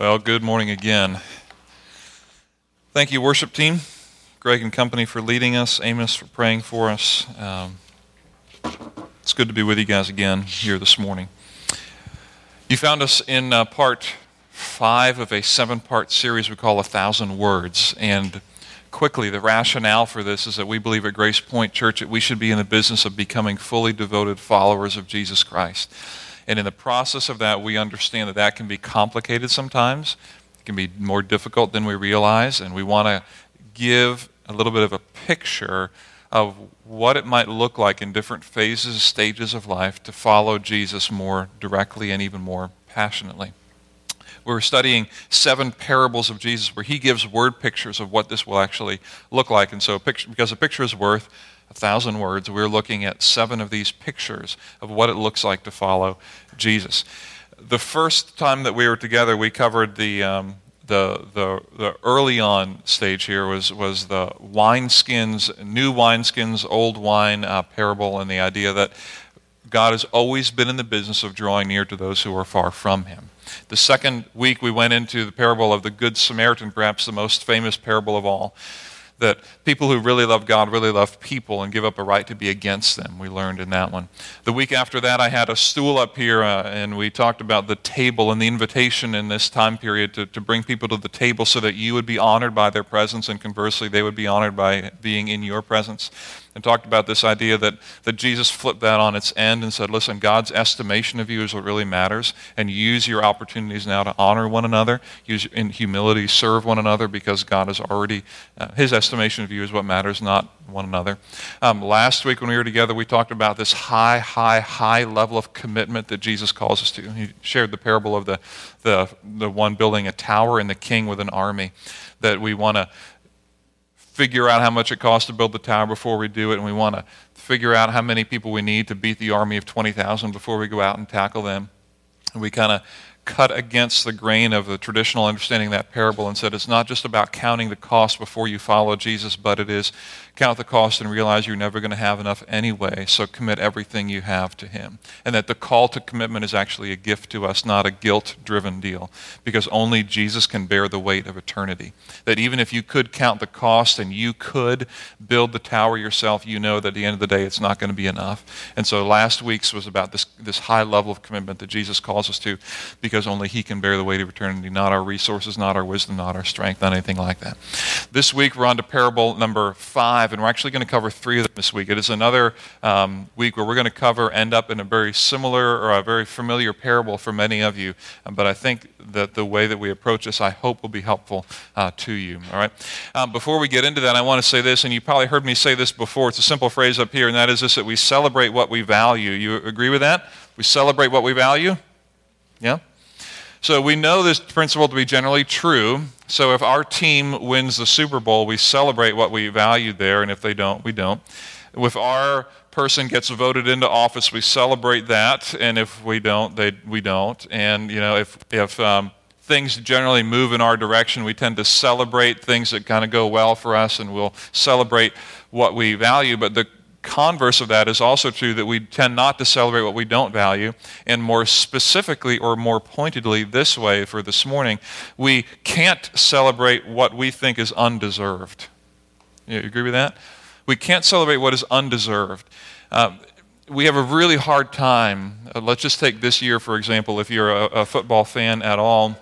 Well, good morning again. Thank you, worship team, Greg and company for leading us, Amos for praying for us. Um, it's good to be with you guys again here this morning. You found us in uh, part five of a seven part series we call A Thousand Words. And quickly, the rationale for this is that we believe at Grace Point Church that we should be in the business of becoming fully devoted followers of Jesus Christ. And in the process of that, we understand that that can be complicated sometimes. It can be more difficult than we realize. And we want to give a little bit of a picture of what it might look like in different phases, stages of life to follow Jesus more directly and even more passionately. We're studying seven parables of Jesus where he gives word pictures of what this will actually look like. And so, because a picture is worth a thousand words, we're looking at seven of these pictures of what it looks like to follow Jesus. The first time that we were together, we covered the, um, the, the, the early on stage here was, was the wineskins, new wineskins, old wine uh, parable, and the idea that God has always been in the business of drawing near to those who are far from him. The second week, we went into the parable of the Good Samaritan, perhaps the most famous parable of all that people who really love God really love people and give up a right to be against them. We learned in that one. The week after that, I had a stool up here uh, and we talked about the table and the invitation in this time period to, to bring people to the table so that you would be honored by their presence and conversely, they would be honored by being in your presence and talked about this idea that, that Jesus flipped that on its end and said, listen, God's estimation of you is what really matters, and use your opportunities now to honor one another, use in humility, serve one another, because God has already, uh, his estimation of you is what matters, not one another. Um, last week when we were together, we talked about this high, high, high level of commitment that Jesus calls us to. He shared the parable of the, the, the one building a tower and the king with an army, that we want to figure out how much it costs to build the tower before we do it, and we want to figure out how many people we need to beat the army of 20,000 before we go out and tackle them. And we kind of cut against the grain of the traditional understanding of that parable and said it's not just about counting the cost before you follow Jesus, but it is count the cost and realize you're never going to have enough anyway, so commit everything you have to Him. And that the call to commitment is actually a gift to us, not a guilt driven deal, because only Jesus can bear the weight of eternity. That even if you could count the cost and you could build the tower yourself, you know that at the end of the day it's not going to be enough. And so last week's was about this, this high level of commitment that Jesus calls us to, because only He can bear the weight of eternity, not our resources, not our wisdom, not our strength, not anything like that. This week we're on to parable number five five, and we're actually going to cover three of them this week. It is another um, week where we're going to cover, end up in a very similar or a very familiar parable for many of you. Um, but I think that the way that we approach this, I hope, will be helpful uh, to you. All right. Um, before we get into that, I want to say this, and you probably heard me say this before. It's a simple phrase up here, and that is this: that we celebrate what we value. You agree with that? We celebrate what we value. Yeah. So we know this principle to be generally true. So if our team wins the Super Bowl, we celebrate what we valued there, and if they don't, we don't. If our person gets voted into office, we celebrate that, and if we don't, they, we don't. And you know, if if um, things generally move in our direction, we tend to celebrate things that kind of go well for us, and we'll celebrate what we value. But the converse of that is also true that we tend not to celebrate what we don't value. And more specifically or more pointedly, this way for this morning, we can't celebrate what we think is undeserved. You agree with that? We can't celebrate what is undeserved. Um, we have a really hard time. Uh, let's just take this year, for example, if you're a, a football fan at all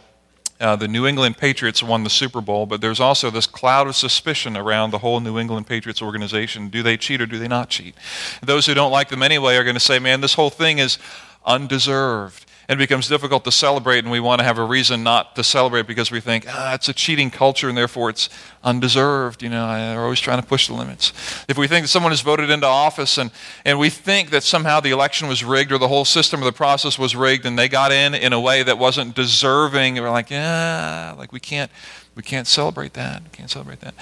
uh, the New England Patriots won the Super Bowl, but there's also this cloud of suspicion around the whole New England Patriots organization. Do they cheat or do they not cheat? Those who don't like them anyway are going to say, man, this whole thing is undeserved it becomes difficult to celebrate, and we want to have a reason not to celebrate because we think, ah, it's a cheating culture, and therefore it's undeserved. You know, they're always trying to push the limits. If we think that someone is voted into office and, and we think that somehow the election was rigged or the whole system or the process was rigged and they got in in a way that wasn't deserving, we're like, yeah, like we can't We can't celebrate that. We can't celebrate that.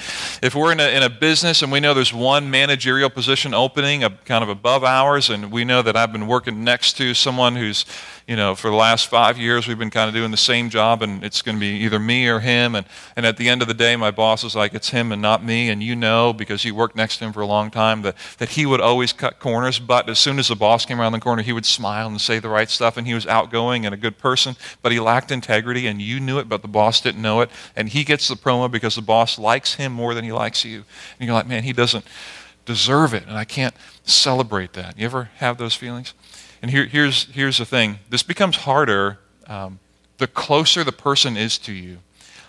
If we're in a, in a business and we know there's one managerial position opening, a, kind of above ours, and we know that I've been working next to someone who's you know, for the last five years, we've been kind of doing the same job, and it's going to be either me or him. And, and at the end of the day, my boss is like, it's him and not me. And you know, because you worked next to him for a long time, that, that he would always cut corners. But as soon as the boss came around the corner, he would smile and say the right stuff. And he was outgoing and a good person, but he lacked integrity, and you knew it, but the boss didn't know it. And he gets the promo because the boss likes him more than he likes you. And you're like, man, he doesn't deserve it, and I can't celebrate that. You ever have those feelings? And here, here's, here's the thing this becomes harder um, the closer the person is to you.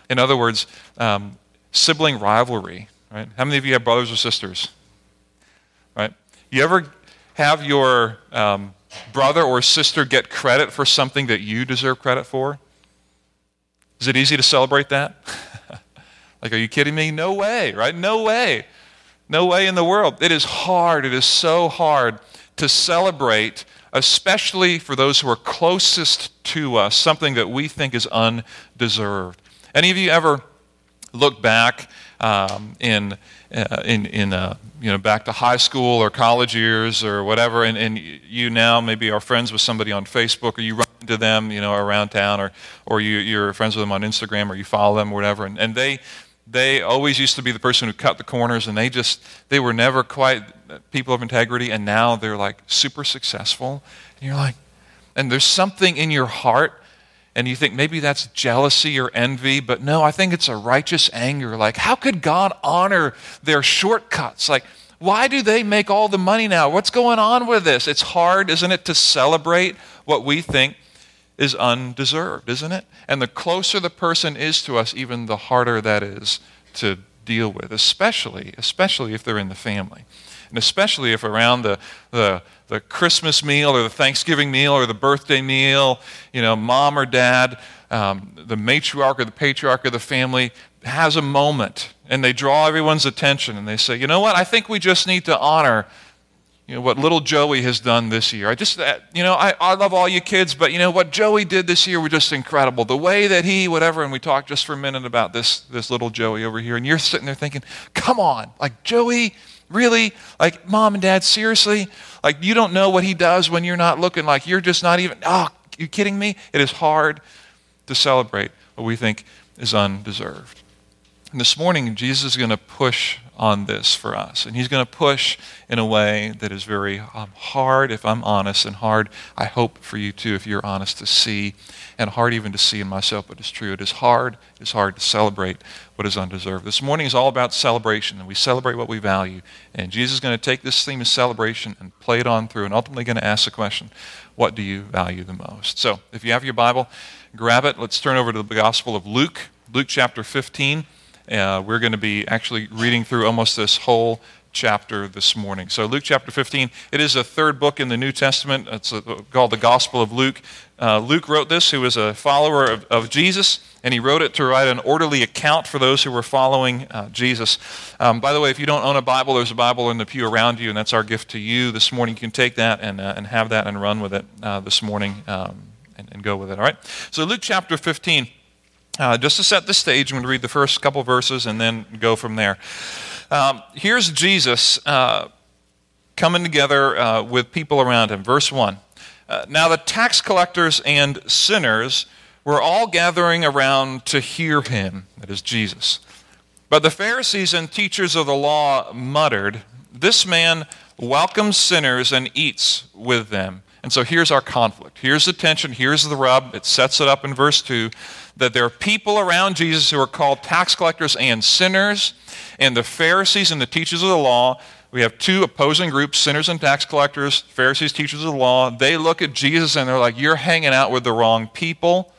In other words, um, sibling rivalry. Right? How many of you have brothers or sisters? Right? You ever have your um, brother or sister get credit for something that you deserve credit for? Is it easy to celebrate that? like, are you kidding me? No way, right? No way. No way in the world. It is hard. It is so hard to celebrate especially for those who are closest to us, something that we think is undeserved. Any of you ever look back um, in, uh, in, in uh, you know, back to high school or college years or whatever, and, and you now maybe are friends with somebody on Facebook or you run into them, you know, around town or, or you, you're friends with them on Instagram or you follow them or whatever, and, and they, they always used to be the person who cut the corners and they just they were never quite people of integrity and now they're like super successful. And you're like and there's something in your heart and you think maybe that's jealousy or envy but no i think it's a righteous anger. Like how could god honor their shortcuts? Like why do they make all the money now? What's going on with this? It's hard isn't it to celebrate what we think is undeserved, isn't it? And the closer the person is to us, even the harder that is to deal with, especially, especially if they're in the family. And especially if around the, the, the Christmas meal or the Thanksgiving meal or the birthday meal, you know, mom or dad, um, the matriarch or the patriarch of the family has a moment and they draw everyone's attention and they say, you know what, I think we just need to honor you know, what little Joey has done this year. I just, uh, you know, I, I love all you kids, but you know, what Joey did this year was just incredible. The way that he, whatever, and we talked just for a minute about this, this little Joey over here, and you're sitting there thinking, come on, like Joey, really? Like, mom and dad, seriously? Like, you don't know what he does when you're not looking, like, you're just not even, oh, you kidding me? It is hard to celebrate what we think is undeserved. And this morning, Jesus is going to push on this for us. And he's going to push in a way that is very um, hard, if I'm honest, and hard, I hope, for you too, if you're honest, to see, and hard even to see in myself, but it's true. It is hard. It's hard to celebrate what is undeserved. This morning is all about celebration, and we celebrate what we value. And Jesus is going to take this theme of celebration and play it on through, and ultimately going to ask the question, what do you value the most? So if you have your Bible, grab it. Let's turn over to the Gospel of Luke, Luke chapter 15. Uh, we're going to be actually reading through almost this whole chapter this morning. So, Luke chapter 15, it is a third book in the New Testament. It's a, called the Gospel of Luke. Uh, Luke wrote this, who was a follower of, of, Jesus, and he wrote it to write an orderly account for those who were following uh, Jesus. Um, by the way, if you don't own a Bible, there's a Bible in the pew around you, and that's our gift to you this morning. You can take that and, uh, and have that and run with it uh, this morning um, and, and go with it. All right? So, Luke chapter 15. Uh, just to set the stage, I'm going to read the first couple verses and then go from there. Um, here's Jesus uh, coming together uh, with people around him. Verse 1. Uh, now the tax collectors and sinners were all gathering around to hear him, that is Jesus. But the Pharisees and teachers of the law muttered, This man welcomes sinners and eats with them. And so here's our conflict. Here's the tension. Here's the rub. It sets it up in verse 2 that there are people around Jesus who are called tax collectors and sinners, and the Pharisees and the teachers of the law. We have two opposing groups, sinners and tax collectors, Pharisees, teachers of the law. They look at Jesus and they're like, You're hanging out with the wrong people.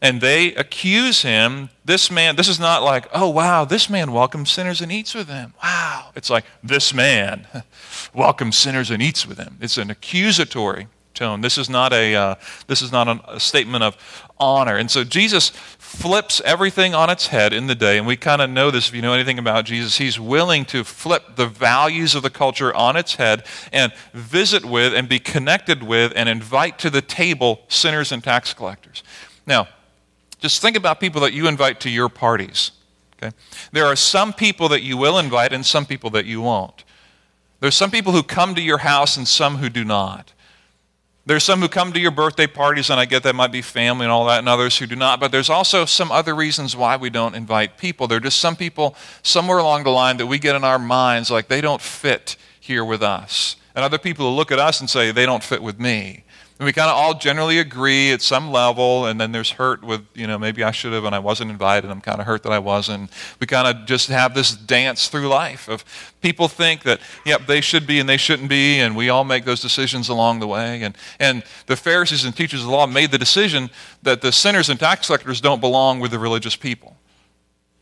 And they accuse him. This man, this is not like, oh, wow, this man welcomes sinners and eats with them. Wow. It's like, this man welcomes sinners and eats with them. It's an accusatory tone. This is not a uh, this is not a, statement of honor. And so Jesus flips everything on its head in the day, and we kind of know this if you know anything about Jesus. He's willing to flip the values of the culture on its head and visit with and be connected with and invite to the table sinners and tax collectors. Now, just think about people that you invite to your parties. Okay? There are some people that you will invite and some people that you won't. There's some people who come to your house and some who do not. There's some who come to your birthday parties, and I get that might be family and all that, and others who do not. But there's also some other reasons why we don't invite people. There are just some people somewhere along the line that we get in our minds like they don't fit here with us. And other people who look at us and say they don't fit with me. And we kind of all generally agree at some level, and then there's hurt with, you know, maybe I should have and I wasn't invited. I'm kind of hurt that I wasn't. We kind of just have this dance through life of people think that, yep, they should be and they shouldn't be, and we all make those decisions along the way. And, and the Pharisees and teachers of the law made the decision that the sinners and tax collectors don't belong with the religious people.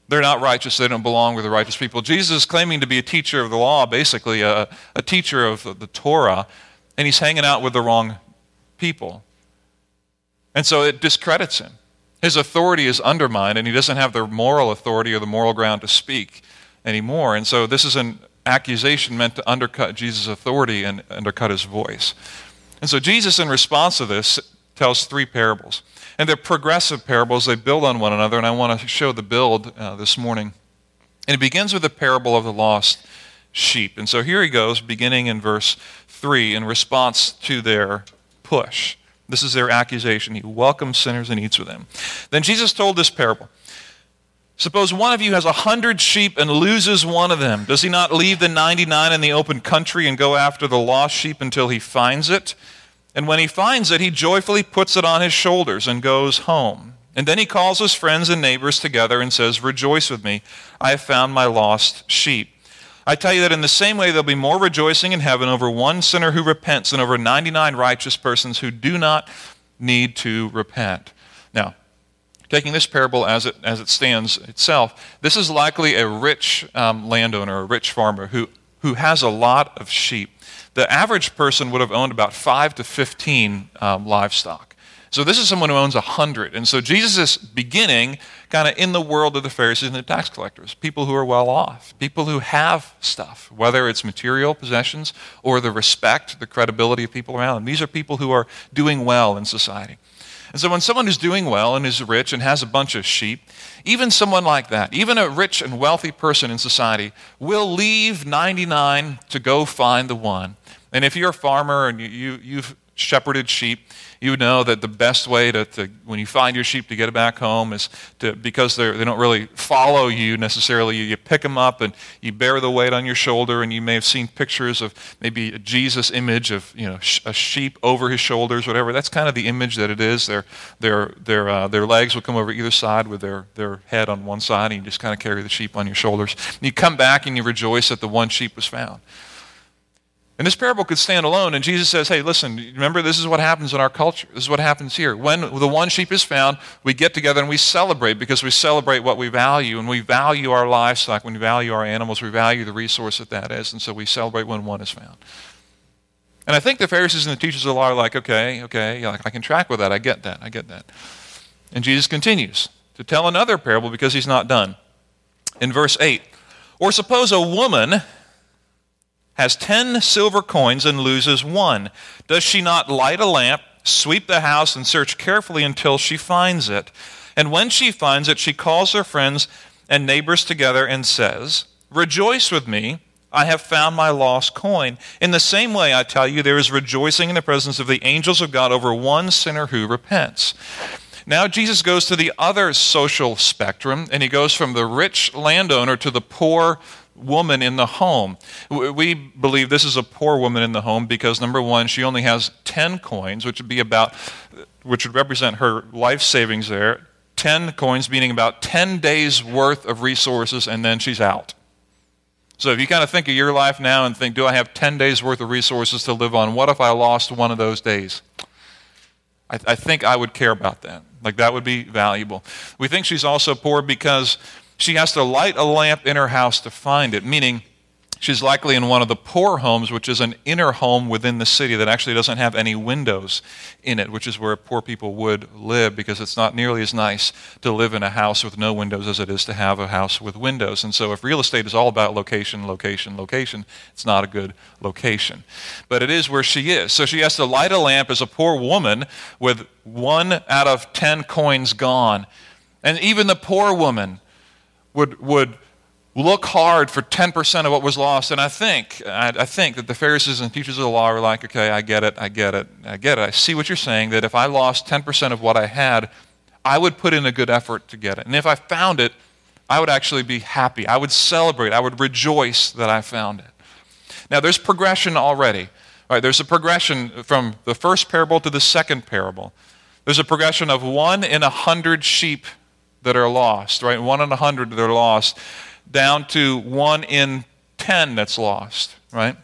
They're not righteous, they don't belong with the righteous people. Jesus is claiming to be a teacher of the law, basically, a, a teacher of the Torah, and he's hanging out with the wrong people. And so it discredits him. His authority is undermined, and he doesn't have the moral authority or the moral ground to speak anymore. And so this is an accusation meant to undercut Jesus' authority and undercut his voice. And so Jesus, in response to this, tells three parables. And they're progressive parables, they build on one another, and I want to show the build uh, this morning. And it begins with the parable of the lost sheep. And so here he goes, beginning in verse 3, in response to their push. This is their accusation. He welcomes sinners and eats with them. Then Jesus told this parable. Suppose one of you has a hundred sheep and loses one of them. Does he not leave the 99 in the open country and go after the lost sheep until he finds it? And when he finds it, he joyfully puts it on his shoulders and goes home. And then he calls his friends and neighbors together and says, Rejoice with me, I have found my lost sheep. I tell you that in the same way there'll be more rejoicing in heaven over one sinner who repents than over 99 righteous persons who do not need to repent. Now, taking this parable as it, as it stands itself, this is likely a rich um, landowner, a rich farmer who, who has a lot of sheep. The average person would have owned about 5 to 15 um, livestock. So this is someone who owns a hundred. And so Jesus is beginning kind of in the world of the Pharisees and the tax collectors, people who are well off, people who have stuff, whether it's material possessions or the respect, the credibility of people around them. These are people who are doing well in society. And so when someone is doing well and is rich and has a bunch of sheep, even someone like that, even a rich and wealthy person in society, will leave 99 to go find the one. And if you're a farmer and you, you, have shepherded sheep, you know that the best way to, to, when you find your sheep to get it back home is to, because they don't really follow you necessarily, you, you pick them up and you bear the weight on your shoulder. And you may have seen pictures of maybe a Jesus image of you know, a sheep over his shoulders, whatever. That's kind of the image that it is. Their, their, their, uh, their legs will come over either side with their, their head on one side, and you just kind of carry the sheep on your shoulders. And you come back and you rejoice that the one sheep was found. And this parable could stand alone, and Jesus says, Hey, listen, remember, this is what happens in our culture. This is what happens here. When the one sheep is found, we get together and we celebrate because we celebrate what we value, and we value our livestock, when we value our animals, we value the resource that that is, and so we celebrate when one is found. And I think the Pharisees and the teachers of the law are like, Okay, okay, I can track with that. I get that. I get that. And Jesus continues to tell another parable because he's not done. In verse 8, or suppose a woman has ten silver coins and loses one, does she not light a lamp, sweep the house, and search carefully until she finds it? And when she finds it, she calls her friends and neighbors together and says, Rejoice with me, I have found my lost coin. In the same way, I tell you, there is rejoicing in the presence of the angels of God over one sinner who repents. Now, Jesus goes to the other social spectrum, and he goes from the rich landowner to the poor woman in the home. We believe this is a poor woman in the home because number one, she only has 10 coins, which would be about, which would represent her life savings there. 10 coins, meaning about 10 days worth of resources, and then she's out. So if you kind of think of your life now and think, do I have 10 days worth of resources to live on? What if I lost one of those days? I, I think I would care about that. Like that would be valuable. We think she's also poor because she has to light a lamp in her house to find it, meaning she's likely in one of the poor homes, which is an inner home within the city that actually doesn't have any windows in it, which is where poor people would live because it's not nearly as nice to live in a house with no windows as it is to have a house with windows. And so, if real estate is all about location, location, location, it's not a good location. But it is where she is. So, she has to light a lamp as a poor woman with one out of ten coins gone. And even the poor woman would, would look hard for 10% of what was lost. And I think, I, I, think that the Pharisees and teachers of the law were like, okay, I get it, I get it, I get it. I see what you're saying, that if I lost 10% of what I had, I would put in a good effort to get it. And if I found it, I would actually be happy. I would celebrate. I would rejoice that I found it. Now, there's progression already. Right, there's a progression from the first parable to the second parable. There's a progression of one in a hundred sheep that are lost, right? One in a hundred that are lost, down to one in ten that's lost, right?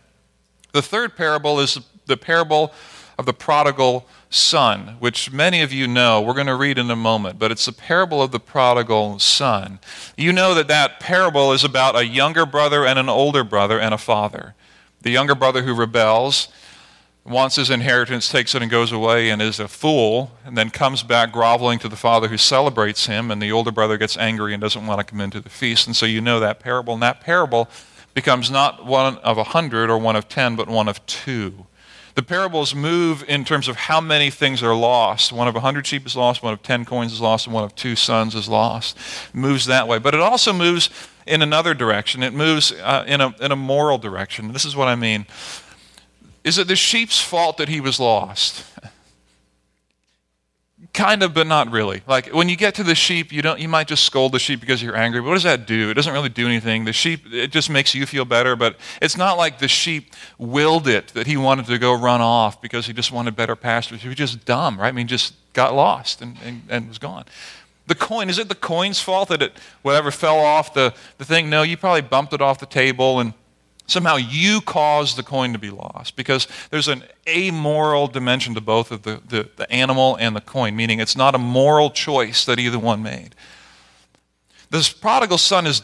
The third parable is the parable of the prodigal son, which many of you know. We're going to read in a moment, but it's the parable of the prodigal son. You know that that parable is about a younger brother and an older brother and a father. The younger brother who rebels, wants his inheritance, takes it and goes away and is a fool, and then comes back groveling to the father who celebrates him, and the older brother gets angry and doesn't want to come into the feast. And so you know that parable. And that parable becomes not one of a hundred or one of ten, but one of two. The parables move in terms of how many things are lost. One of a hundred sheep is lost, one of ten coins is lost, and one of two sons is lost. It moves that way. But it also moves in another direction. It moves uh, in, a, in a moral direction. This is what I mean. Is it the sheep's fault that he was lost? kind of but not really. Like when you get to the sheep you don't you might just scold the sheep because you're angry but what does that do? It doesn't really do anything. The sheep it just makes you feel better but it's not like the sheep willed it that he wanted to go run off because he just wanted better pastures. He was just dumb right? I mean just got lost and, and, and was gone. The coin is it the coin's fault that it whatever fell off the, the thing? No you probably bumped it off the table and somehow you caused the coin to be lost because there's an amoral dimension to both of the, the, the, animal and the coin, meaning it's not a moral choice that either one made. This prodigal son is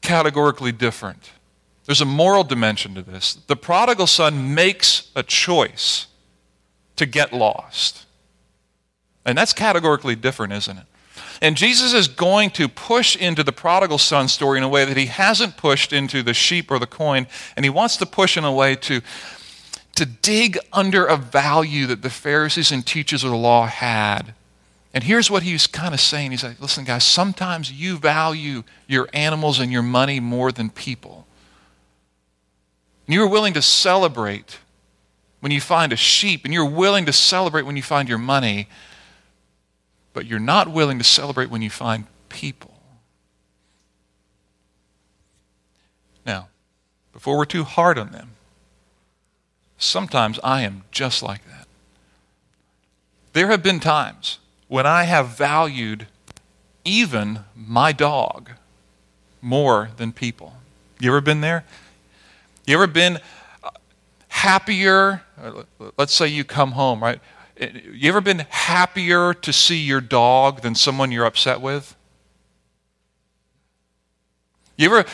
categorically different. There's a moral dimension to this. The prodigal son makes a choice to get lost. And that's categorically different, isn't it? And Jesus is going to push into the prodigal son story in a way that he hasn't pushed into the sheep or the coin, and he wants to push in a way to, to dig under a value that the Pharisees and teachers of the law had. And here's what he's kind of saying. He's like, listen, guys, sometimes you value your animals and your money more than people. And you're willing to celebrate when you find a sheep, and you're willing to celebrate when you find your money but you're not willing to celebrate when you find people. Now, before we're too hard on them, sometimes I am just like that. There have been times when I have valued even my dog more than people. You ever been there? You ever been uh, happier? Uh, let's say you come home, right? You ever been happier to see your dog than someone you're upset with? You ever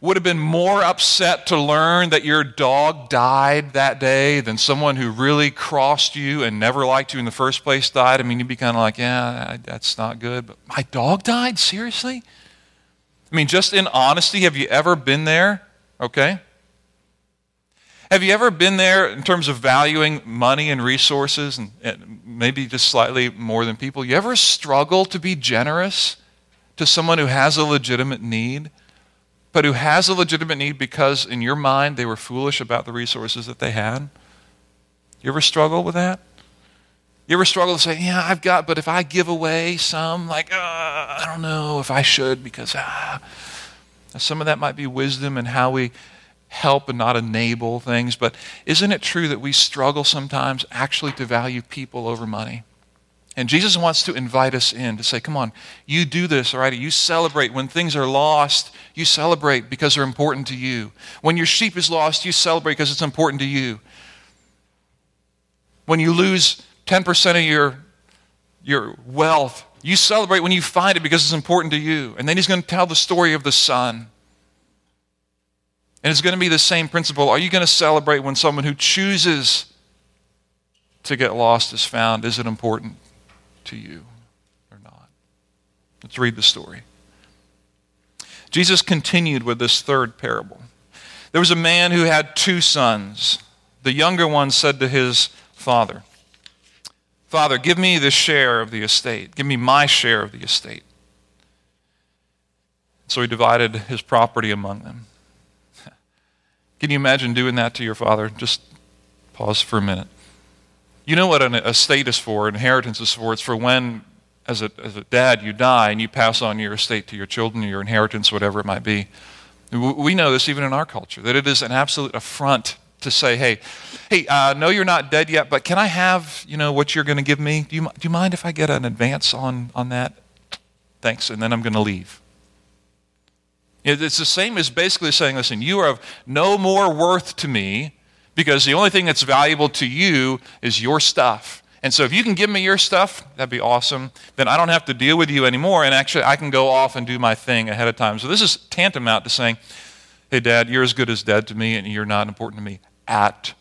would have been more upset to learn that your dog died that day than someone who really crossed you and never liked you in the first place died? I mean, you'd be kind of like, yeah, that's not good. But my dog died? Seriously? I mean, just in honesty, have you ever been there? Okay? Have you ever been there in terms of valuing money and resources and, and maybe just slightly more than people? You ever struggle to be generous to someone who has a legitimate need, but who has a legitimate need because in your mind they were foolish about the resources that they had? You ever struggle with that? You ever struggle to say, yeah, I've got, but if I give away some, like, uh, I don't know if I should because ah. Some of that might be wisdom and how we help and not enable things, but isn't it true that we struggle sometimes actually to value people over money? And Jesus wants to invite us in to say, come on, you do this, all right? You celebrate. When things are lost, you celebrate because they're important to you. When your sheep is lost, you celebrate because it's important to you. When you lose 10% of your, your wealth, you celebrate when you find it because it's important to you. And then he's going to tell the story of the son and it's going to be the same principle. Are you going to celebrate when someone who chooses to get lost is found? Is it important to you or not? Let's read the story. Jesus continued with this third parable. There was a man who had two sons. The younger one said to his father, Father, give me the share of the estate. Give me my share of the estate. So he divided his property among them. Can you imagine doing that to your father? Just pause for a minute. You know what an estate is for, inheritance is for. It's for when, as a, as a dad, you die and you pass on your estate to your children, your inheritance, whatever it might be. We know this even in our culture, that it is an absolute affront to say, hey, hey, I uh, know you're not dead yet, but can I have, you know, what you're going to give me? Do you, do you mind if I get an advance on, on that? Thanks, and then I'm going to leave. It's the same as basically saying, listen, you are of no more worth to me because the only thing that's valuable to you is your stuff. And so if you can give me your stuff, that'd be awesome. Then I don't have to deal with you anymore, and actually I can go off and do my thing ahead of time. So this is tantamount to saying, hey, Dad, you're as good as dead to me, and you're not important to me at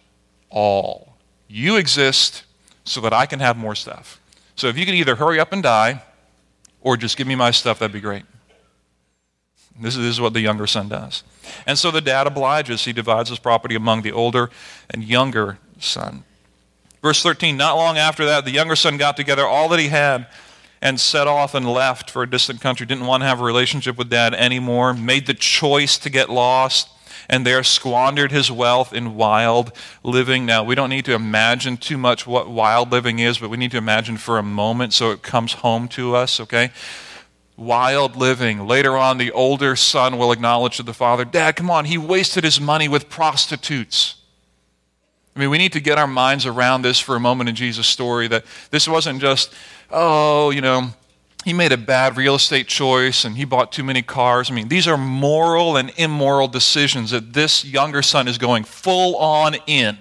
all. You exist so that I can have more stuff. So if you could either hurry up and die or just give me my stuff, that'd be great. This is what the younger son does. And so the dad obliges. He divides his property among the older and younger son. Verse 13 Not long after that, the younger son got together all that he had and set off and left for a distant country. Didn't want to have a relationship with dad anymore. Made the choice to get lost and there squandered his wealth in wild living. Now, we don't need to imagine too much what wild living is, but we need to imagine for a moment so it comes home to us, okay? Wild living. Later on, the older son will acknowledge to the father, Dad, come on, he wasted his money with prostitutes. I mean, we need to get our minds around this for a moment in Jesus' story that this wasn't just, oh, you know, he made a bad real estate choice and he bought too many cars. I mean, these are moral and immoral decisions that this younger son is going full on in.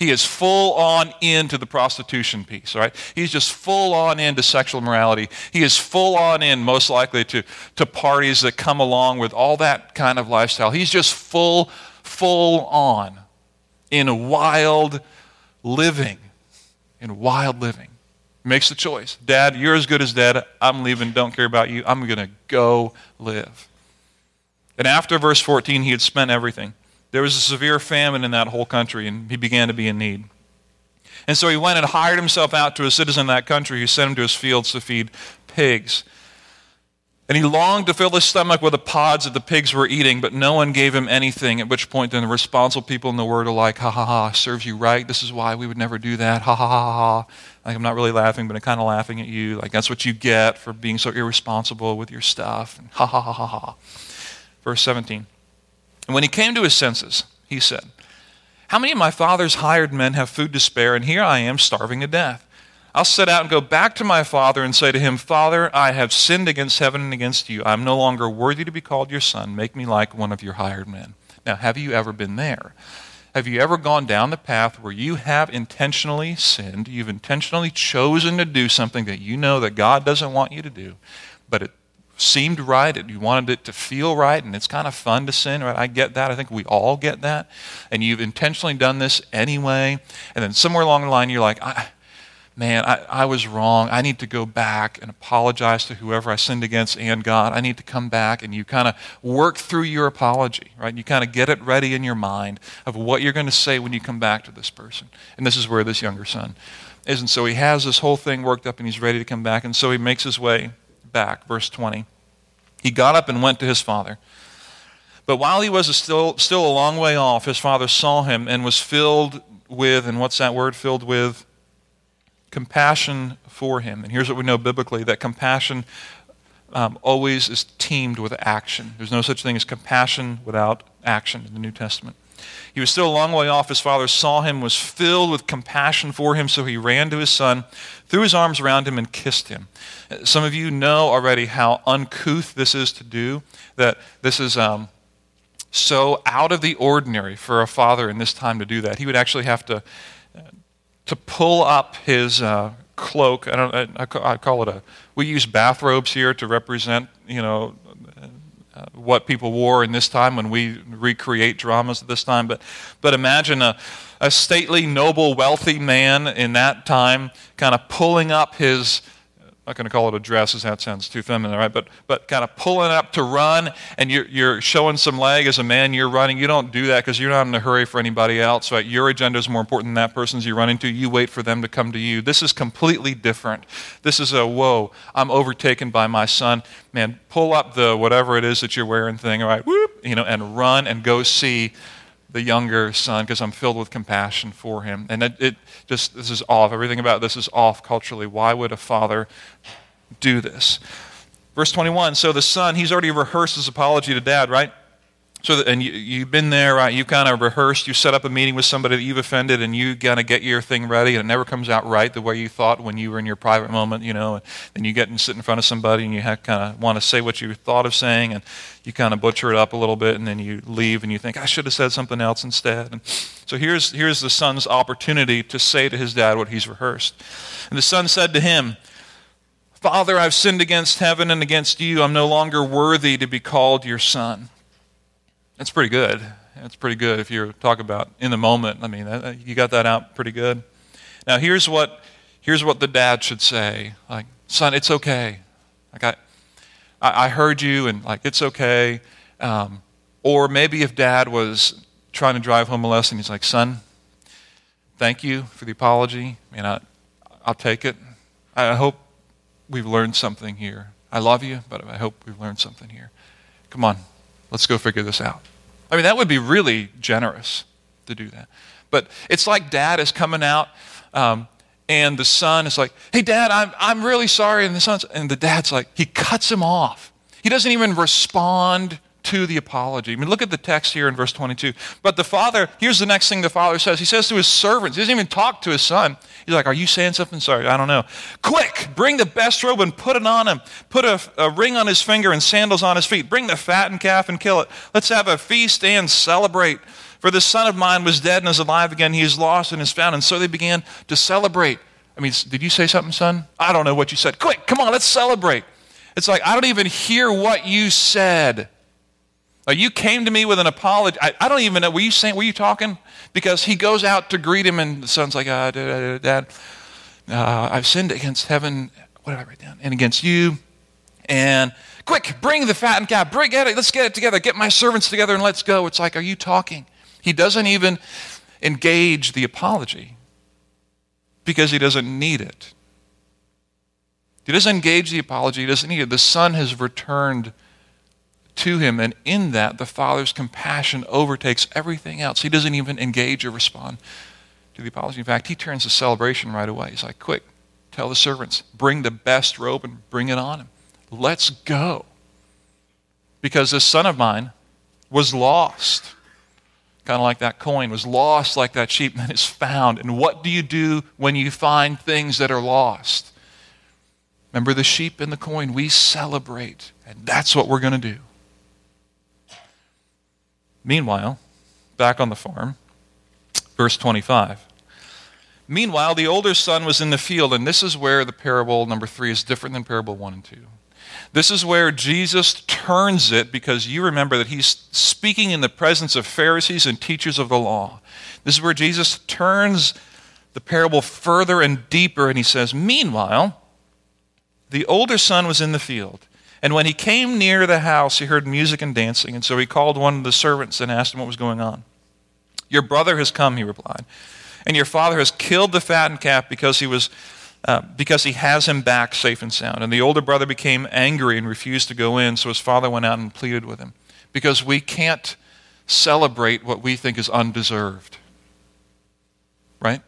He is full on into the prostitution piece, right? He's just full on into sexual morality. He is full on in, most likely, to, to parties that come along with all that kind of lifestyle. He's just full, full on in wild living. In wild living makes the choice. Dad, you're as good as dead. I'm leaving. Don't care about you. I'm going to go live. And after verse 14, he had spent everything. There was a severe famine in that whole country, and he began to be in need. And so he went and hired himself out to a citizen in that country who sent him to his fields to feed pigs. And he longed to fill his stomach with the pods that the pigs were eating, but no one gave him anything. At which point, then the responsible people in the word are like, ha ha ha, serves you right. This is why we would never do that. Ha ha ha ha. Like, I'm not really laughing, but I'm kind of laughing at you. Like, that's what you get for being so irresponsible with your stuff. And ha ha ha ha ha. Verse 17. And when he came to his senses, he said, How many of my father's hired men have food to spare, and here I am starving to death? I'll set out and go back to my father and say to him, Father, I have sinned against heaven and against you. I'm no longer worthy to be called your son. Make me like one of your hired men. Now, have you ever been there? Have you ever gone down the path where you have intentionally sinned? You've intentionally chosen to do something that you know that God doesn't want you to do, but it seemed right. And you wanted it to feel right, and it's kind of fun to sin, right? I get that. I think we all get that. And you've intentionally done this anyway. And then somewhere along the line, you're like, man, I, I was wrong. I need to go back and apologize to whoever I sinned against and God. I need to come back. And you kind of work through your apology, right? You kind of get it ready in your mind of what you're going to say when you come back to this person. And this is where this younger son is. And so he has this whole thing worked up and he's ready to come back. And so he makes his way back. Verse 20. He got up and went to his father. But while he was still, still a long way off, his father saw him and was filled with, and what's that word? Filled with compassion for him. And here's what we know biblically that compassion um, always is teamed with action. There's no such thing as compassion without action in the New Testament. He was still a long way off. His father saw him, was filled with compassion for him, so he ran to his son, threw his arms around him, and kissed him. Some of you know already how uncouth this is to do, that this is um, so out of the ordinary for a father in this time to do that. He would actually have to to pull up his uh, cloak. I don't. I, I, call it a. We use bathrobes here to represent, you know, uh, what people wore in this time when we recreate dramas at this time. But, but imagine a, a stately, noble, wealthy man in that time, kind of pulling up his not going to call it a dress, as that sounds too feminine, right? But, but kind of pulling up to run, and you're, you're showing some leg as a man, you're running. You don't do that because you're not in a hurry for anybody else, right? Your agenda is more important than that person's you run into. You wait for them to come to you. This is completely different. This is a, whoa, I'm overtaken by my son. Man, pull up the whatever it is that you're wearing thing, all right, whoop, you know, and run and go see the younger son because I'm filled with compassion for him. And it, it, just, this is off. Everything about this is off culturally. Why would a father do this? Verse 21 So the son, he's already rehearsed his apology to dad, right? So, that, and you, you've been there, right? You kind of rehearsed. You set up a meeting with somebody that you've offended, and you kind of get your thing ready, and it never comes out right the way you thought when you were in your private moment, you know. And then you get and sit in front of somebody, and you kind of want to say what you thought of saying, and you kind of butcher it up a little bit, and then you leave, and you think I should have said something else instead. And so here's here's the son's opportunity to say to his dad what he's rehearsed. And the son said to him. Father, I've sinned against heaven and against you. I'm no longer worthy to be called your son. That's pretty good. That's pretty good if you're talking about in the moment. I mean, you got that out pretty good. Now, here's what, here's what the dad should say like, son, it's okay. Like, I, I heard you, and like, it's okay. Um, or maybe if dad was trying to drive home a lesson, he's like, son, thank you for the apology. and I, I'll take it. I hope we've learned something here. I love you, but I hope we've learned something here. Come on, let's go figure this out. I mean, that would be really generous to do that. But it's like dad is coming out, um, and the son is like, hey, dad, I'm, I'm really sorry. And the son's, and the dad's like, he cuts him off. He doesn't even respond to the apology. I mean, look at the text here in verse 22. But the father, here's the next thing the father says. He says to his servants, he doesn't even talk to his son. He's like, Are you saying something? Sorry, I don't know. Quick, bring the best robe and put it on him. Put a, a ring on his finger and sandals on his feet. Bring the fattened calf and kill it. Let's have a feast and celebrate. For this son of mine was dead and is alive again. He is lost and is found. And so they began to celebrate. I mean, did you say something, son? I don't know what you said. Quick, come on, let's celebrate. It's like, I don't even hear what you said. Uh, you came to me with an apology. I, I, don't even know. Were you saying? Were you talking? Because he goes out to greet him, and the son's like, ah, Dad, dad uh, I've sinned against heaven. What did I write down? And against you. And quick, bring the fattened calf. Bring it. Let's get it together. Get my servants together and let's go. It's like, are you talking? He doesn't even engage the apology because he doesn't need it. He doesn't engage the apology. He doesn't need it. The son has returned to him. And in that, the Father's compassion overtakes everything else. He doesn't even engage or respond to the apology. In fact, he turns to celebration right away. He's like, quick, tell the servants, bring the best robe and bring it on him. Let's go. Because this son of mine was lost. Kind of like that coin was lost like that sheep and then is found. And what do you do when you find things that are lost? Remember the sheep and the coin? We celebrate. And that's what we're going to do. Meanwhile, back on the farm, verse 25. Meanwhile, the older son was in the field, and this is where the parable number three is different than parable one and two. This is where Jesus turns it because you remember that he's speaking in the presence of Pharisees and teachers of the law. This is where Jesus turns the parable further and deeper, and he says, Meanwhile, the older son was in the field. And when he came near the house, he heard music and dancing. And so he called one of the servants and asked him what was going on. Your brother has come, he replied, and your father has killed the fattened calf because he was. Uh, because he has him back safe and sound. And the older brother became angry and refused to go in, so his father went out and pleaded with him. Because we can't celebrate what we think is undeserved. Right?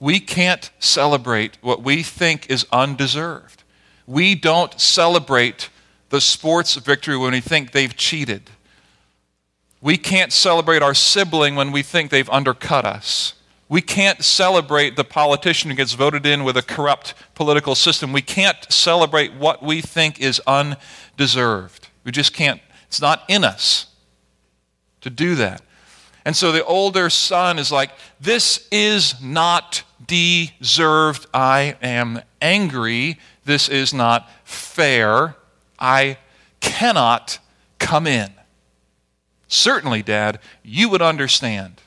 We can't celebrate what we think is undeserved. We don't celebrate the sports victory when we think they've cheated. We can't celebrate our sibling when we think they've undercut us. We can't celebrate the politician who gets voted in with a corrupt political system. We can't celebrate what we think is undeserved. We just can't. It's not in us to do that. And so the older son is like, This is not deserved. I am angry this is not fair. I cannot come in. Certainly, Dad, you would understand.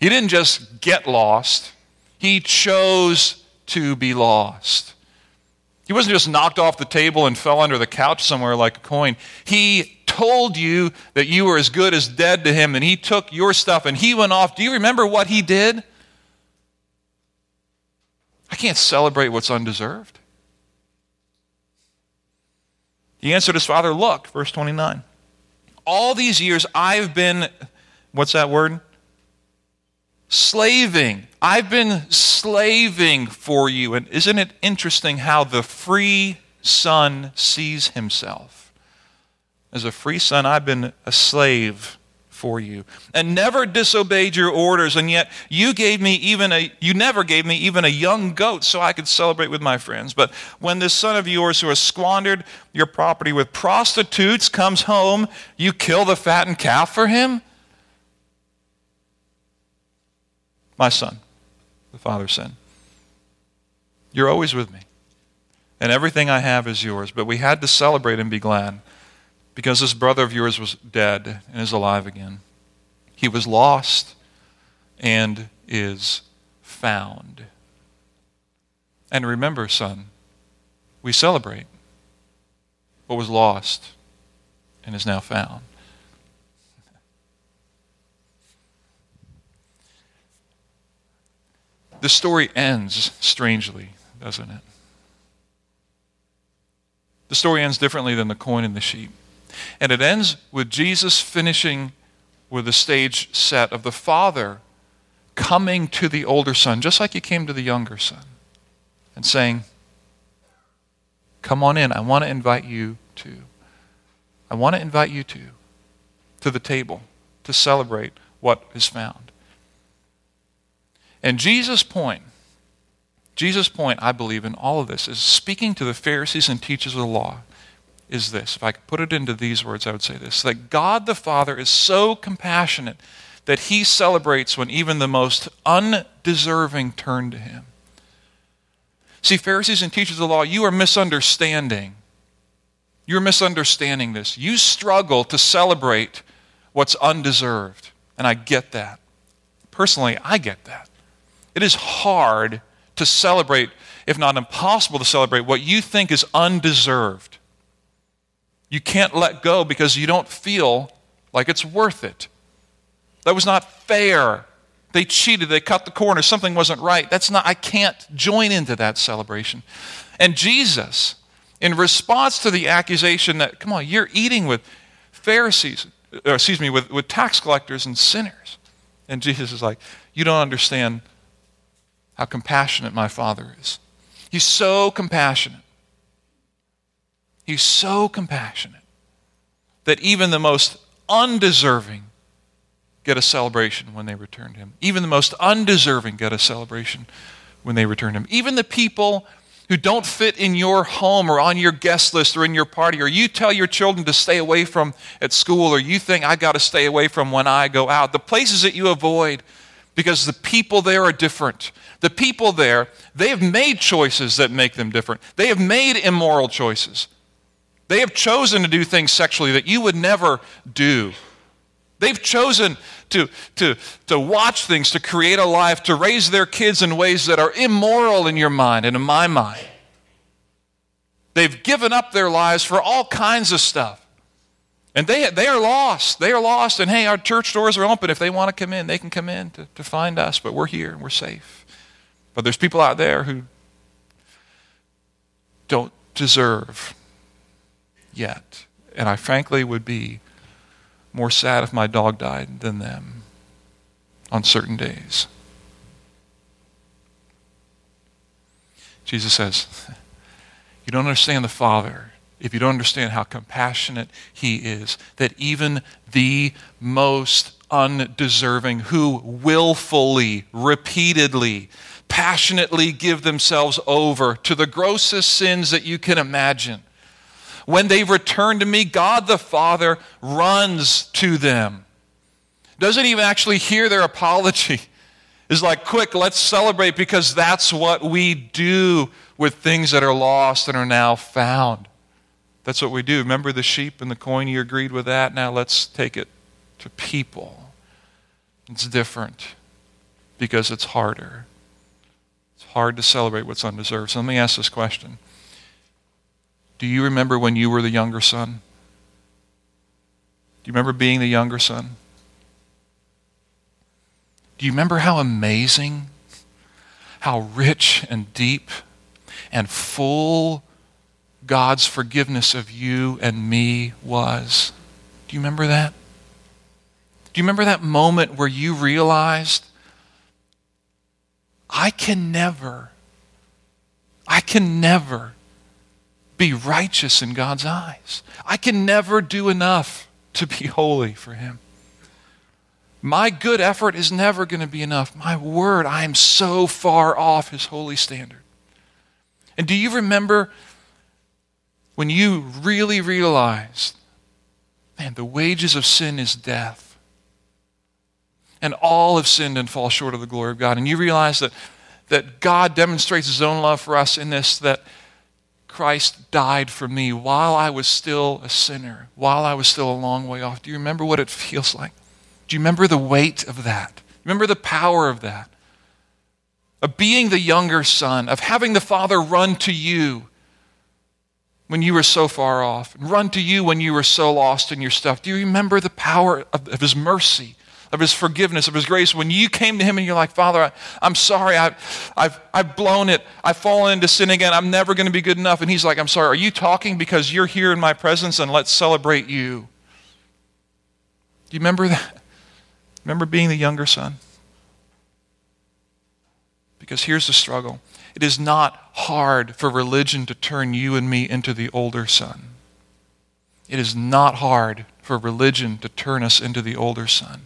He didn't just get lost, he chose to be lost. He wasn't just knocked off the table and fell under the couch somewhere like a coin. He told you that you were as good as dead to him, and he took your stuff and he went off. Do you remember what he did? I can't celebrate what's undeserved. He answered his father, Look, verse 29. All these years I've been, what's that word? Slaving. I've been slaving for you. And isn't it interesting how the free son sees himself? As a free son, I've been a slave for you and never disobeyed your orders. And yet you gave me even a you never gave me even a young goat so I could celebrate with my friends. But when this son of yours who has squandered your property with prostitutes comes home you kill the fattened calf for him? My son the father said you're always with me and everything I have is yours. But we had to celebrate and be glad because this brother of yours was dead and is alive again. He was lost and is found. And remember, son, we celebrate what was lost and is now found. The story ends strangely, doesn't it? The story ends differently than the coin and the sheep. And it ends with Jesus finishing with the stage set of the father coming to the older son, just like he came to the younger son, and saying, Come on in. I want to invite you to. I want to invite you to, to the table to celebrate what is found. And Jesus' point, Jesus' point, I believe, in all of this is speaking to the Pharisees and teachers of the law is this. If I could put it into these words, I would say this that God the Father is so compassionate that he celebrates when even the most undeserving turn to him. See, Pharisees and teachers of the law, you are misunderstanding. You're misunderstanding this. You struggle to celebrate what's undeserved. And I get that. Personally, I get that. It is hard to celebrate, if not impossible to celebrate, what you think is undeserved. You can't let go because you don't feel like it's worth it. That was not fair. They cheated, they cut the corner, something wasn't right. That's not, I can't join into that celebration. And Jesus, in response to the accusation that, come on, you're eating with Pharisees, or excuse me, with, with tax collectors and sinners. And Jesus is like, you don't understand how compassionate my Father is. He's so compassionate He's so compassionate that even the most undeserving get a celebration when they return to Him. Even the most undeserving get a celebration when they return to Him. Even the people who don't fit in your home or on your guest list or in your party, or you tell your children to stay away from at school, or you think I got to stay away from when I go out, the places that you avoid because the people there are different. The people there, they have made choices that make them different. They have made immoral choices. They have chosen to do things sexually that you would never do. They've chosen to, to, to watch things, to create a life, to raise their kids in ways that are immoral in your mind and in my mind. They've given up their lives for all kinds of stuff. And they, they are lost. They are lost. And hey, our church doors are open. If they want to come in, they can come in to, to find us, but we're here and we're safe. But there's people out there who don't deserve yet. And I frankly would be more sad if my dog died than them on certain days. Jesus says, You don't understand the Father if you don't understand how compassionate He is, that even the most undeserving, who willfully, repeatedly, passionately give themselves over to the grossest sins that you can imagine when they return to me, God the Father runs to them. Doesn't even actually hear their apology. Is like, quick, let's celebrate because that's what we do with things that are lost and are now found. That's what we do. Remember the sheep and the coin? You agreed with that. Now let's take it to people. It's different because it's harder. It's hard to celebrate what's undeserved. So let me ask this question Do you remember when you were the younger son? Do you remember being the younger son? Do you remember how amazing, how rich and deep and full God's forgiveness of you and me was? Do you remember that? Do you remember that moment where you realized, I can never, I can never be righteous in God's eyes. I can never do enough to be holy for Him. My good effort is never going to be enough. My word, I am so far off His holy standard. And do you remember when you really realized, man, the wages of sin is death? And all have sinned and fall short of the glory of God. And you realize that, that God demonstrates His own love for us in this that Christ died for me while I was still a sinner, while I was still a long way off. Do you remember what it feels like? Do you remember the weight of that? Remember the power of that? Of being the younger son, of having the Father run to you when you were so far off, and run to you when you were so lost in your stuff. Do you remember the power of, of His mercy? Of his forgiveness, of his grace. When you came to him and you're like, Father, I, am sorry, I've, I've, I've blown it. I've fallen into sin again. I'm never going to be good enough. And he's like, I'm sorry, are you talking because you're here in my presence and let's celebrate you? Do you remember that? Remember being the younger son? Because here's the struggle it is not hard for religion to turn you and me into the older son. It is not hard for religion to turn us into the older son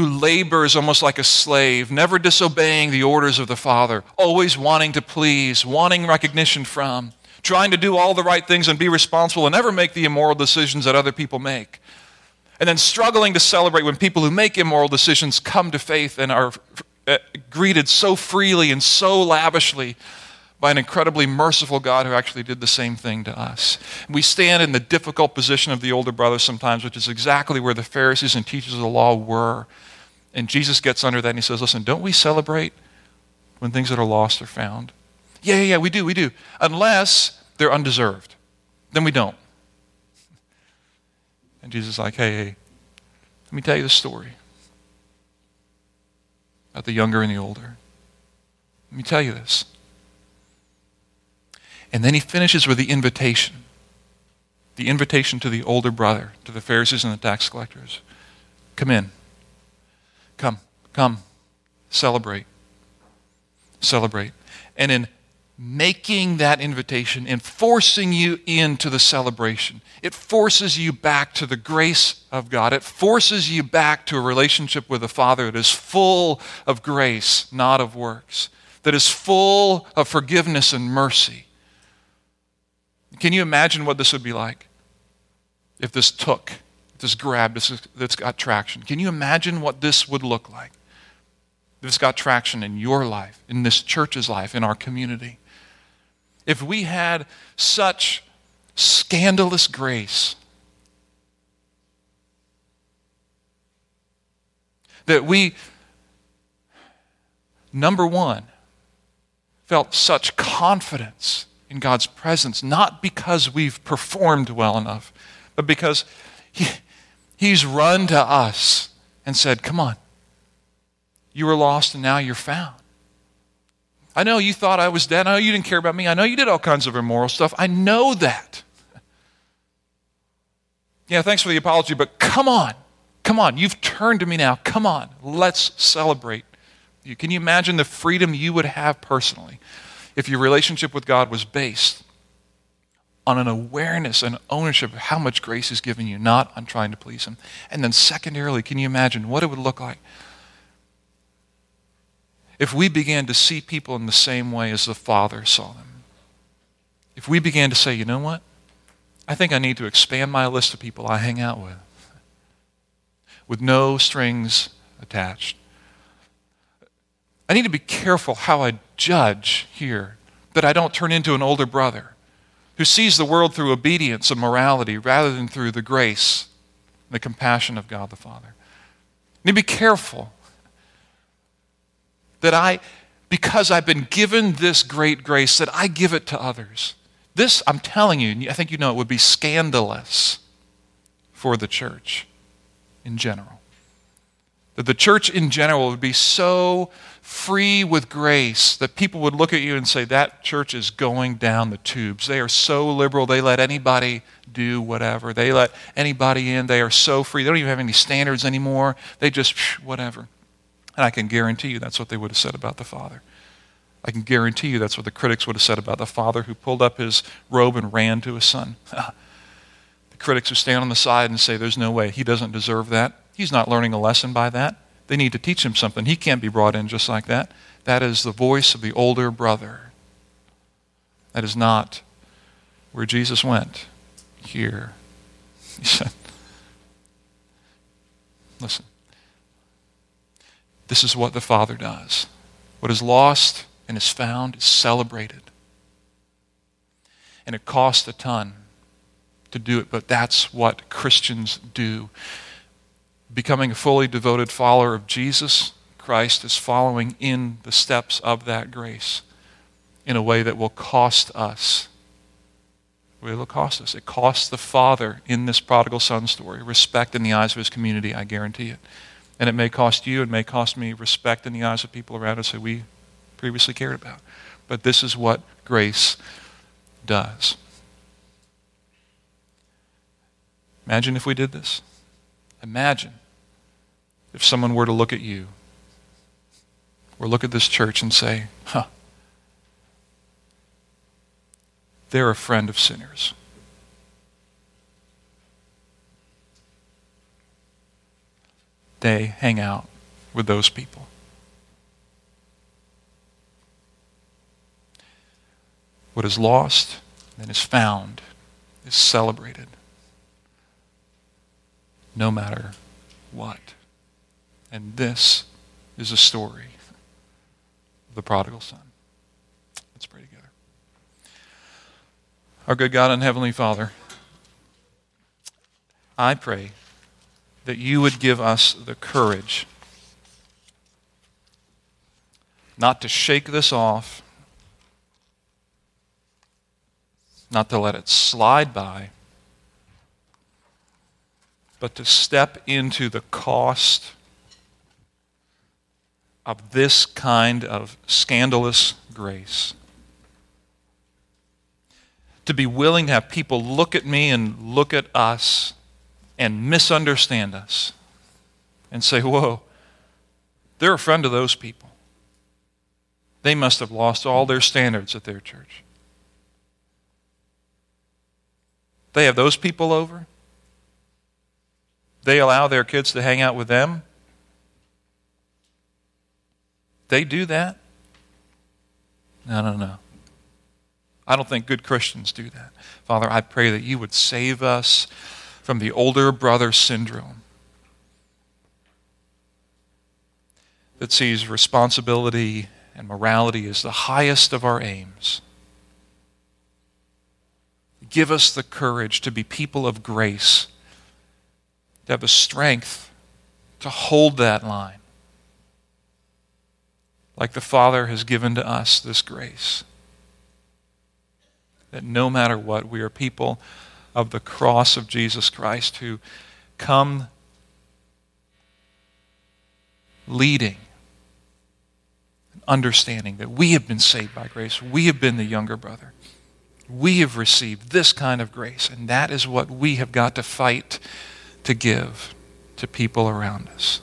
who labors almost like a slave, never disobeying the orders of the Father, always wanting to please, wanting recognition from, trying to do all the right things and be responsible and never make the immoral decisions that other people make. And then struggling to celebrate when people who make immoral decisions come to faith and are uh, greeted so freely and so lavishly by an incredibly merciful God who actually did the same thing to us. We stand in the difficult position of the older brother sometimes, which is exactly where the Pharisees and teachers of the law were. And Jesus gets under that and he says, Listen, don't we celebrate when things that are lost are found? Yeah, yeah, yeah, we do, we do. Unless they're undeserved. Then we don't. And Jesus is like, Hey, hey, let me tell you the story about the younger and the older. Let me tell you this. And then he finishes with the invitation the invitation to the older brother, to the Pharisees and the tax collectors. Come in. Come, come, celebrate. Celebrate. And in making that invitation, in forcing you into the celebration, it forces you back to the grace of God. It forces you back to a relationship with the Father that is full of grace, not of works, that is full of forgiveness and mercy. Can you imagine what this would be like if this took? This grab this, that's got traction. Can you imagine what this would look like? This got traction in your life, in this church's life, in our community. If we had such scandalous grace that we, number one, felt such confidence in God's presence, not because we've performed well enough, but because He, He's run to us and said, Come on. You were lost and now you're found. I know you thought I was dead. I know you didn't care about me. I know you did all kinds of immoral stuff. I know that. Yeah, thanks for the apology, but come on. Come on. You've turned to me now. Come on. Let's celebrate you. Can you imagine the freedom you would have personally if your relationship with God was based on an awareness and ownership of how much grace is given you, not on trying to please Him. And then, secondarily, can you imagine what it would look like if we began to see people in the same way as the Father saw them? If we began to say, you know what? I think I need to expand my list of people I hang out with with no strings attached. I need to be careful how I judge here, that I don't turn into an older brother who sees the world through obedience and morality rather than through the grace and the compassion of God the Father. need to be careful that I, because I've been given this great grace, that I give it to others. This, I'm telling you, I think you know it would be scandalous for the church in general. That the church in general would be so free with grace that people would look at you and say, That church is going down the tubes. They are so liberal, they let anybody do whatever. They let anybody in. They are so free. They don't even have any standards anymore. They just, whatever. And I can guarantee you that's what they would have said about the Father. I can guarantee you that's what the critics would have said about the father who pulled up his robe and ran to his son. the critics who stand on the side and say, There's no way. He doesn't deserve that. He's not learning a lesson by that. They need to teach him something. He can't be brought in just like that. That is the voice of the older brother. That is not where Jesus went. Here. He said, Listen, this is what the Father does. What is lost and is found is celebrated. And it costs a ton to do it, but that's what Christians do. Becoming a fully devoted follower of Jesus Christ is following in the steps of that grace in a way that will cost us. It will cost us. It costs the father in this prodigal son story respect in the eyes of his community, I guarantee it. And it may cost you, it may cost me respect in the eyes of people around us who we previously cared about. But this is what grace does. Imagine if we did this. Imagine if someone were to look at you or look at this church and say, huh, they're a friend of sinners. They hang out with those people. What is lost and is found is celebrated no matter what. And this is a story of the prodigal son. Let's pray together. Our good God and Heavenly Father, I pray that you would give us the courage not to shake this off not to let it slide by, but to step into the cost of this kind of scandalous grace. To be willing to have people look at me and look at us and misunderstand us and say, Whoa, they're a friend of those people. They must have lost all their standards at their church. They have those people over. They allow their kids to hang out with them. They do that. No, no, no. I don't think good Christians do that. Father, I pray that you would save us from the older brother syndrome that sees responsibility and morality as the highest of our aims give us the courage to be people of grace, to have the strength to hold that line. Like the Father has given to us this grace. That no matter what, we are people of the cross of Jesus Christ who come leading, understanding that we have been saved by grace. We have been the younger brother we have received this kind of grace, and that is what we have got to fight to give to people around us.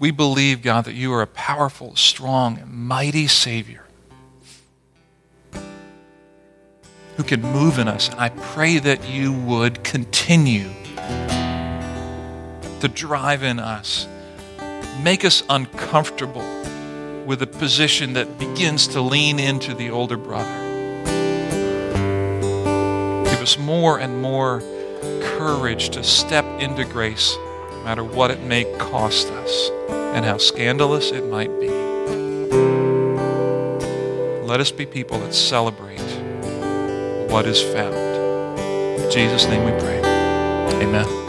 We believe, God, that you are a powerful, strong, mighty Savior who can move in us. And I pray that you would continue to drive in us, make us uncomfortable with a position that begins to lean into the older brother. Give us more and more courage to step into grace, no matter what it may cost us and how scandalous it might be. Let us be people that celebrate what is found. In Jesus' name we pray. Amen.